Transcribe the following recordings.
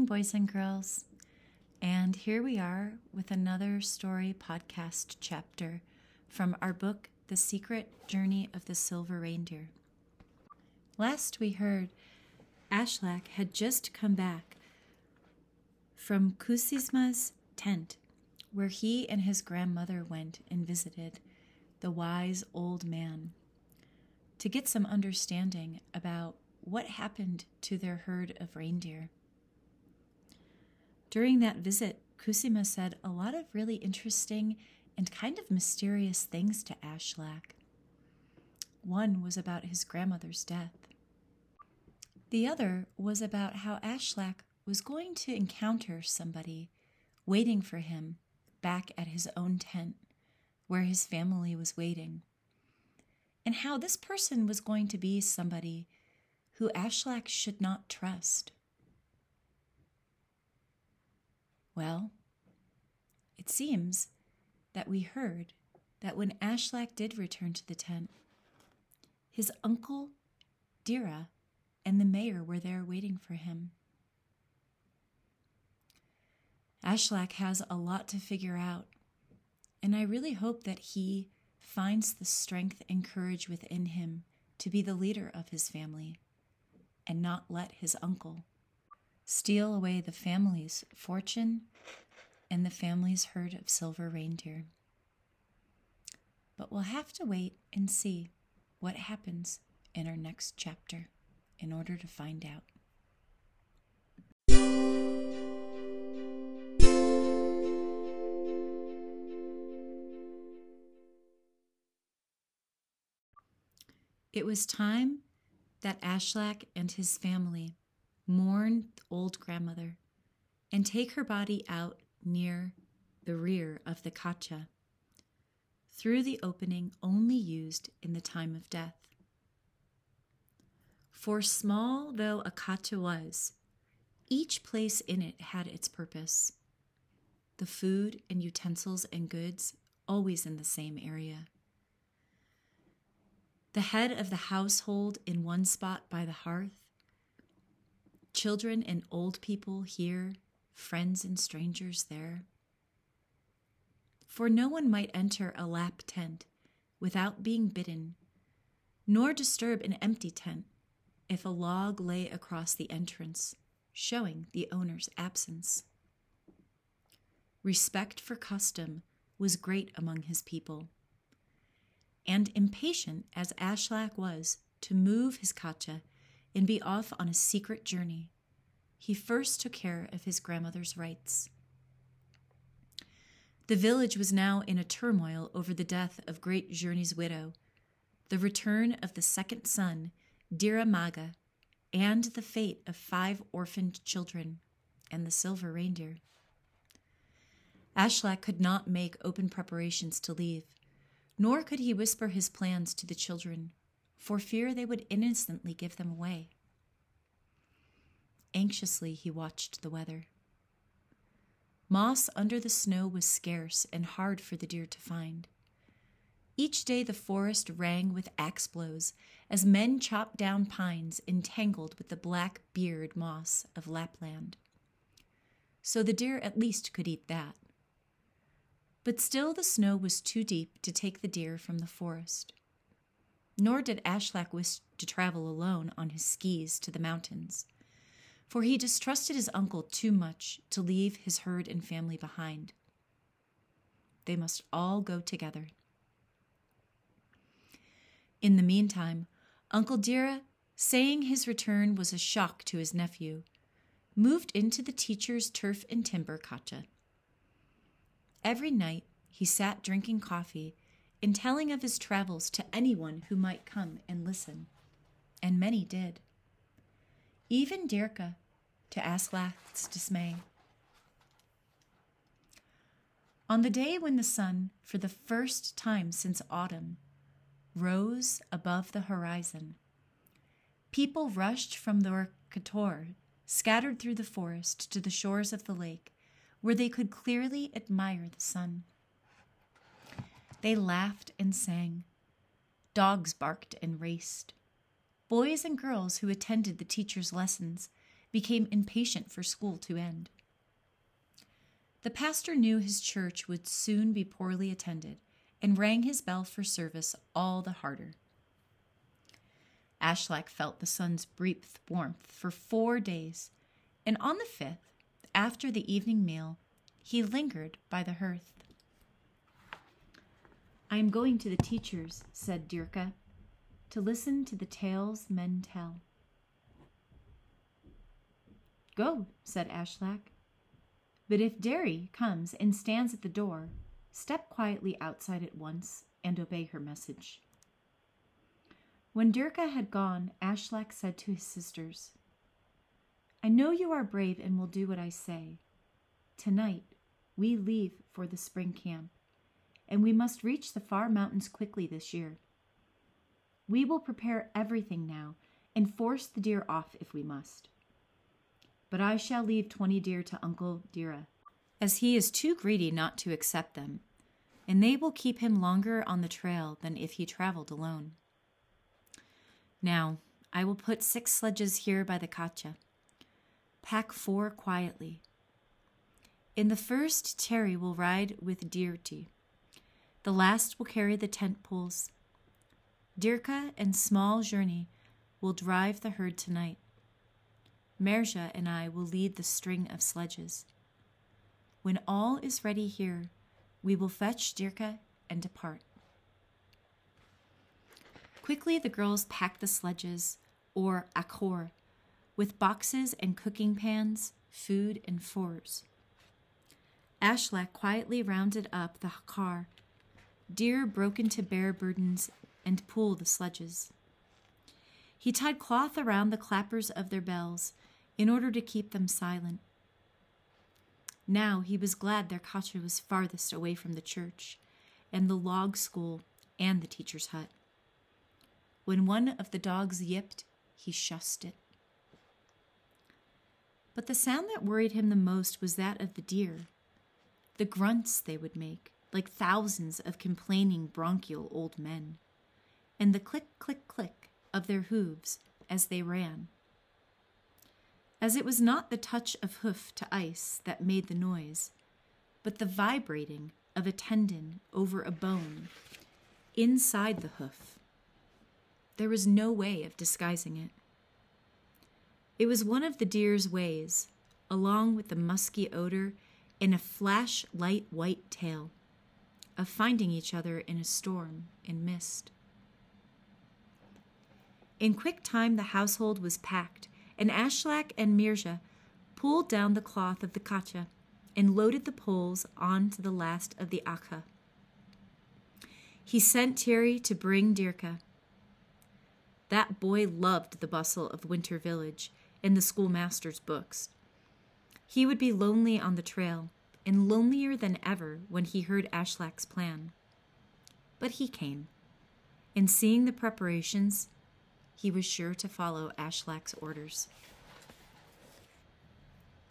Morning, boys and girls. And here we are with another story podcast chapter from our book, The Secret Journey of the Silver Reindeer. Last we heard, Ashlak had just come back from Kusisma's tent, where he and his grandmother went and visited the wise old man to get some understanding about what happened to their herd of reindeer. During that visit, Kusima said a lot of really interesting and kind of mysterious things to Ashlak. One was about his grandmother's death. The other was about how Ashlak was going to encounter somebody waiting for him back at his own tent where his family was waiting, and how this person was going to be somebody who Ashlak should not trust. Well, it seems that we heard that when Ashlak did return to the tent, his uncle, Dira, and the mayor were there waiting for him. Ashlak has a lot to figure out, and I really hope that he finds the strength and courage within him to be the leader of his family and not let his uncle steal away the family's fortune and the family's herd of silver reindeer. But we'll have to wait and see what happens in our next chapter in order to find out. It was time that Ashlak and his family mourn old grandmother and take her body out near the rear of the kacha, through the opening only used in the time of death. For small though a kacha was, each place in it had its purpose. The food and utensils and goods always in the same area. The head of the household in one spot by the hearth, children and old people here, friends and strangers there. For no one might enter a Lapp tent without being bidden, nor disturb an empty tent if a log lay across the entrance, showing the owner's absence. Respect for custom was great among his people. And impatient as Ashlak was to move his kacha and be off on a secret journey, he first took care of his grandmother's rites. The village was now in a turmoil over the death of Great Journey's widow, the return of the second son, Dira Maga, and the fate of five orphaned children and the silver reindeer. Ashlak could not make open preparations to leave, nor could he whisper his plans to the children for fear they would innocently give them away. Anxiously, he watched the weather. Moss under the snow was scarce and hard for the deer to find. Each day the forest rang with axe blows as men chopped down pines entangled with the black beard moss of Lapland. So the deer at least could eat that. But still the snow was too deep to take the deer from the forest nor did Ashlak wish to travel alone on his skis to the mountains, for he distrusted his uncle too much to leave his herd and family behind. They must all go together. In the meantime, Uncle Dira, saying his return was a shock to his nephew, moved into the teacher's turf and timber kacha. Every night he sat drinking coffee in telling of his travels to anyone who might come and listen, and many did. Even Dirka, to Ashlak's dismay. On the day when the sun, for the first time since autumn, rose above the horizon, people rushed from the Kator, scattered through the forest to the shores of the lake, where they could clearly admire the sun. They laughed and sang. Dogs barked and raced. Boys and girls who attended the teacher's lessons became impatient for school to end. The pastor knew his church would soon be poorly attended and rang his bell for service all the harder. Ashlak felt the sun's brief warmth for four days, and on the fifth, after the evening meal, he lingered by the hearth. I am going to the teacher's, said Dirka, to listen to the tales men tell. Go, said Ashlak. But if Derry comes and stands at the door, step quietly outside at once and obey her message. When Dirka had gone, Ashlak said to his sisters, I know you are brave and will do what I say. Tonight, we leave for the spring camp, and we must reach the far mountains quickly this year. We will prepare everything now and force the deer off if we must. But I shall leave twenty deer to Uncle Dira, as he is too greedy not to accept them, and they will keep him longer on the trail than if he traveled alone. Now, I will put six sledges here by the kacha. Pack four quietly. In the first, Terry will ride with Dirti. The last will carry the tent poles. Dirka and Small Journey will drive the herd tonight. Merja and I will lead the string of sledges. When all is ready here, we will fetch Dirka and depart. Quickly, the girls packed the sledges, or akor, with boxes and cooking pans, food, and fours. Ashlak quietly rounded up the car. Deer broke into bear burdens and pulled the sledges. He tied cloth around the clappers of their bells in order to keep them silent. Now he was glad their kacha was farthest away from the church, and the log school, and the teacher's hut. When one of the dogs yipped, he shushed it. But the sound that worried him the most was that of the deer. The grunts they would make, like thousands of complaining bronchial old men, and the click, click, click of their hooves as they ran. As it was not the touch of hoof to ice that made the noise, but the vibrating of a tendon over a bone inside the hoof there was no way of disguising it. It was one of the deer's ways, along with the musky odor and a flash light white tail, of finding each other in a storm and mist. In quick time, the household was packed, and Ashlak and Mirja pulled down the cloth of the kacha and loaded the poles onto the last of the akha. He sent Thierry to bring Dirka, that boy loved the bustle of Winter Village and the schoolmaster's books. He would be lonely on the trail, and lonelier than ever when he heard Ashlak's plan. But he came, and seeing the preparations, he was sure to follow Ashlak's orders.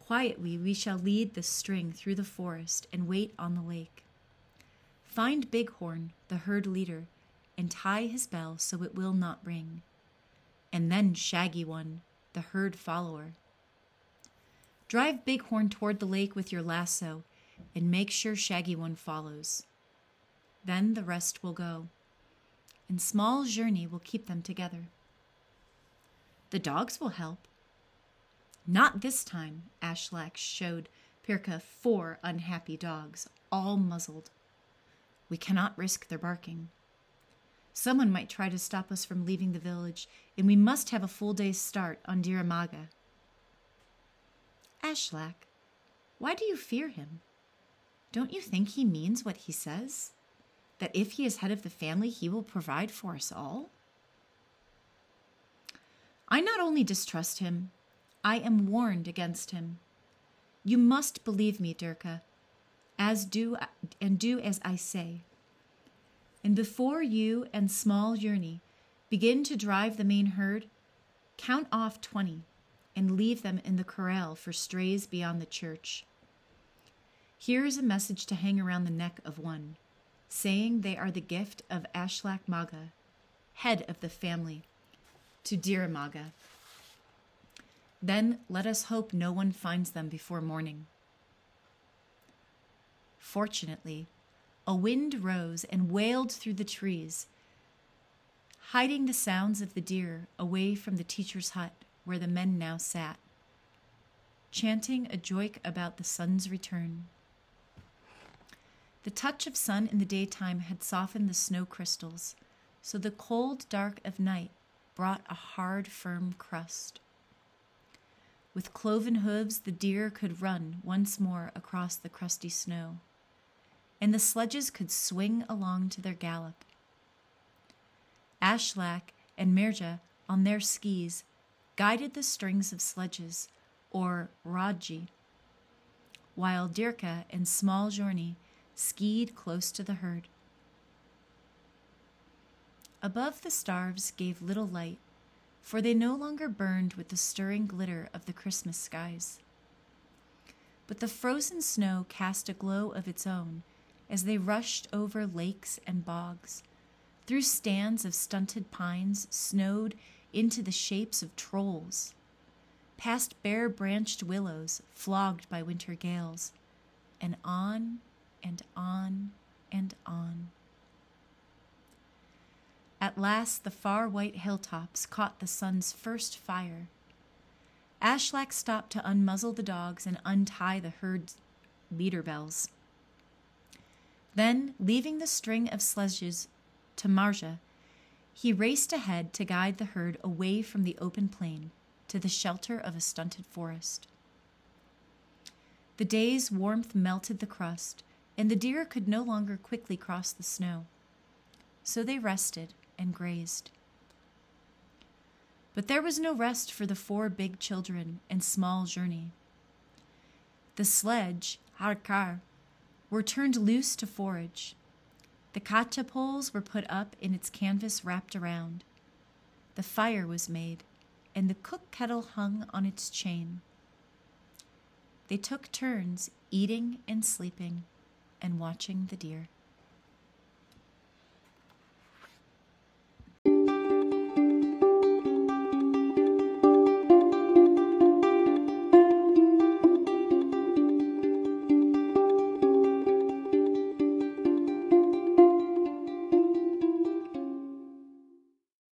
Quietly we shall lead the string through the forest and wait on the lake. Find Bighorn, the herd leader, and tie his bell so it will not ring. And then Shaggy One, the herd follower. Drive Bighorn toward the lake with your lasso and make sure Shaggy One follows. Then the rest will go, and Small Journey will keep them together. The dogs will help. Not this time, Ashlak showed Pirka four unhappy dogs, all muzzled. We cannot risk their barking. Someone might try to stop us from leaving the village, and we must have a full day's start on Diramaga. Ashlak, why do you fear him? Don't you think he means what he says? That if he is head of the family, he will provide for us all? I not only distrust him, I am warned against him. You must believe me, Dirka, as do and do as I say. And before you and small Yearney begin to drive the main herd, count off 20 and leave them in the corral for strays beyond the church. Here is a message to hang around the neck of one, saying they are the gift of Ashlak Maga, head of the family, to Diramaga. Then let us hope no one finds them before morning. Fortunately, a wind rose and wailed through the trees, hiding the sounds of the deer away from the teacher's hut where the men now sat, chanting a joik about the sun's return. The touch of sun in the daytime had softened the snow crystals, so the cold dark of night brought a hard, firm crust. With cloven hooves, the deer could run once more across the crusty snow, and the sledges could swing along to their gallop. Ashlak and Mirja, on their skis, guided the strings of sledges, or Raji, while Dirka and Small Journey skied close to the herd. Above the stars gave little light, for they no longer burned with the stirring glitter of the Christmas skies. But the frozen snow cast a glow of its own as they rushed over lakes and bogs, through stands of stunted pines snowed into the shapes of trolls, past bare branched willows flogged by winter gales, and on and on and on. At last, the far white hilltops caught the sun's first fire. Ashlak stopped to unmuzzle the dogs and untie the herd's leader bells. Then, leaving the string of sledges to Marja, he raced ahead to guide the herd away from the open plain to the shelter of a stunted forest. The day's warmth melted the crust, and the deer could no longer quickly cross the snow. So they rested and grazed. But there was no rest for the four big children and small journey. The sledge, Harkar, were turned loose to forage. The kacha poles were put up and its canvas wrapped around. The fire was made, and the cook kettle hung on its chain. They took turns eating and sleeping and watching the deer.